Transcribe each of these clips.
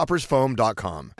coffeetoppersfoam.com.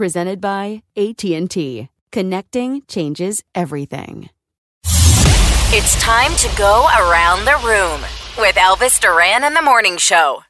Presented by AT&T. Connecting changes everything. It's time to go around the room with Elvis Duran and the Morning Show.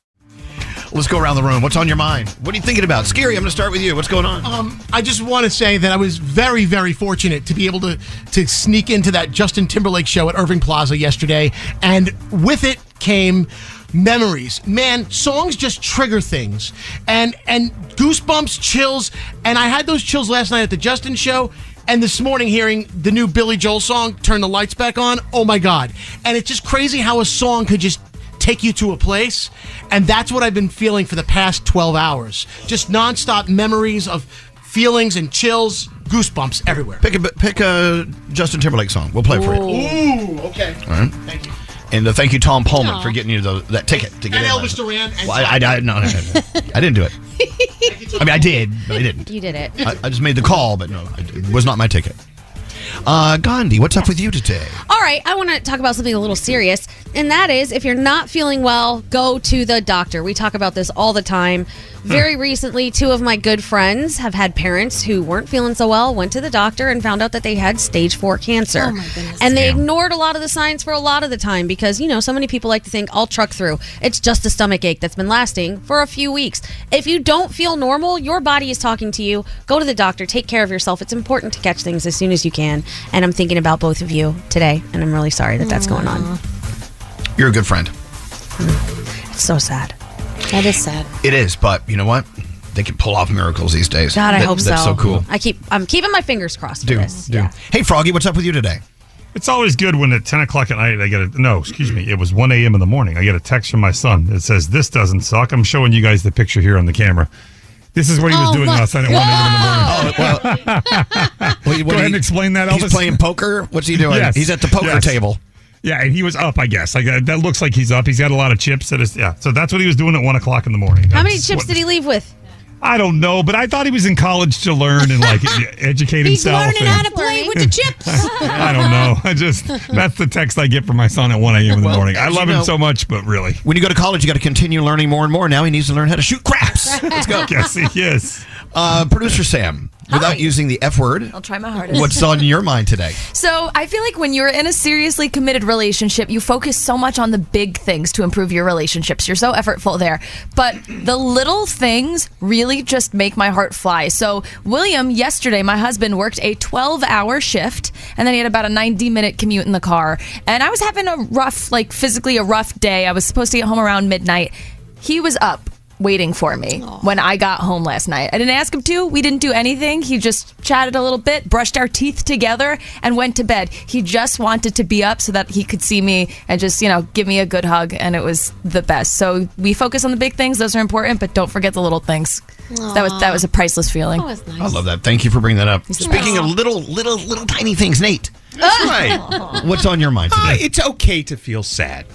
Let's go around the room. What's on your mind? What are you thinking about? Skeery, I'm going to start with you. What's going on? Um, I just want to say that I was very, very fortunate to be able to to sneak into that Justin Timberlake show at Irving Plaza yesterday, and with it came memories. Man, songs just trigger things, and and goosebumps, chills, and I had those chills last night at the Justin show. And this morning, hearing the new Billy Joel song, Turn the Lights Back On, oh my God. And it's just crazy how a song could just take you to a place. And that's what I've been feeling for the past 12 hours. Just nonstop memories of feelings and chills, goosebumps everywhere. Pick a pick a Justin Timberlake song. We'll play it for you. Ooh, okay. All right. Thank you. And uh, thank you, Tom Poleman, Aw. for getting you the, that ticket to get And in. Elvis. Duran and Well, I, I, I, no, no, no, no. I didn't do it. I mean, I did, but I didn't. You did it. I, I just made the call, but no, it was not my ticket. Uh, Gandhi, what's up with you today? All right, I want to talk about something a little serious, and that is if you're not feeling well, go to the doctor. We talk about this all the time. Hmm. Very recently, two of my good friends have had parents who weren't feeling so well, went to the doctor, and found out that they had stage four cancer. Oh, my goodness. And they ignored a lot of the signs for a lot of the time because, you know, so many people like to think, I'll truck through. It's just a stomach ache that's been lasting for a few weeks. If you don't feel normal, your body is talking to you. Go to the doctor, take care of yourself. It's important to catch things as soon as you can. And I'm thinking about both of you today, and I'm really sorry that that's going on. You're a good friend. Hmm. It's so sad. That is sad. It is, but you know what? They can pull off miracles these days. God, I That- hope so. That's so cool. I keep I'm keeping my fingers crossed for Do, this. do. Yeah. Hey, Froggy, what's up with you today? It's always good when at 10 o'clock at night I get a, no, excuse me, it was 1 a.m. in the morning. I get a text from my son that says, This doesn't suck. I'm showing you guys the picture here on the camera. This is what he was Oh doing last night at 1 a.m. in the morning. Oh, well, well, Go ahead and explain that, He's Elvis. playing poker. What's he doing? Yes, He's at the poker yes. table. Yeah, and he was up, I guess. Like, uh, that looks like he's up. He's got a lot of chips. At his, yeah, so that's what he was doing at 1 o'clock in the morning. How many That's chips what- did he leave with? I don't know, but I thought he was in college to learn and like educate He's himself. learning and- how to play with the chips. I don't know. I just that's the text I get from my son at 1 a.m. in the Well, morning. I as love you him know- so much, but really, When you go to college, you got to continue learning more and more. Now he needs to learn how to shoot craps. Let's go. yes, he is. Uh, Producer Sam, without using the F word. I'll try my hardest. What's on your mind today? So I feel like when you're in a seriously committed relationship, you focus so much on the big things to improve your relationships. You're so effortful there. But the little things really just make my heart fly. So William, yesterday, my husband worked a 12 hour shift and then he had about a 90 minute commute in the car. And I was having a rough, like physically a rough day. I was supposed to get home around midnight. He was up waiting for me when I got home last night. I didn't ask him to. We didn't do anything. He just chatted a little bit, brushed our teeth together, and went to bed. He just wanted to be up so that he could see me and just, you know, give me a good hug, and it was the best. So we focus on the big things; those are important, but don't forget the little things. That was that was a priceless feeling. I love that. Thank you for bringing that up. Speaking of little, little, little tiny things, Nate. That's right. What's on your mind Uh, today? it's okay to feel sad.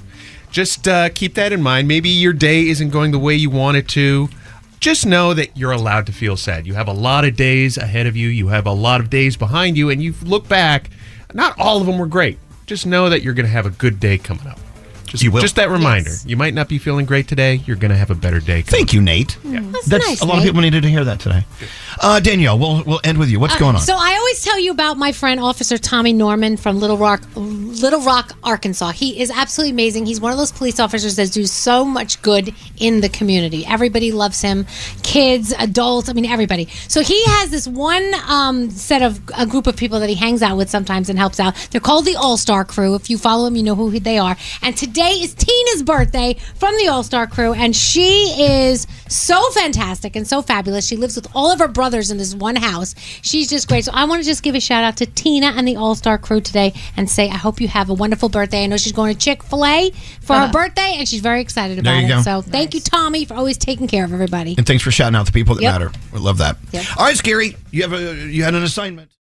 Just uh, keep that in mind. Maybe your day isn't going the way you want it to. Just know that you're allowed to feel sad. You have a lot of days ahead of you. You have a lot of days behind you, and you look back. Not all of them were great. Just know that you're going to have a good day coming up. Just, You will. just that reminder. You might not be feeling great today. You're going to have a better day. Coming Thank you, Nate. That's, That's nice, a lot of people needed to hear that today. Uh, Danielle, we'll we'll end with you. What's going on? So I always tell you about my friend Officer Tommy Norman from Little Rock, Little Rock, Arkansas. He is absolutely amazing. He's one of those police officers that do so much good in the community. Everybody loves him, kids, adults. I mean, everybody. So he has this one um, set of a group of people that he hangs out with sometimes and helps out. They're called the All Star Crew. If you follow him, you know who they are. And today is Tina's birthday from the All Star Crew, and she is so fantastic and so fabulous. She lives with all of her brothers in this one house. She's just great. So I want to just give a shout out to Tina and the All Star Crew today and say I hope you have a wonderful birthday. I know she's going to Chick Fil A for her uh-huh. birthday, and she's very excited There about you it. go. So thank you, Tommy, for always taking care of everybody. and thanks for shouting out the people that Yep. matter. We love that. Yep. All right, Skeery, you have a you had an assignment.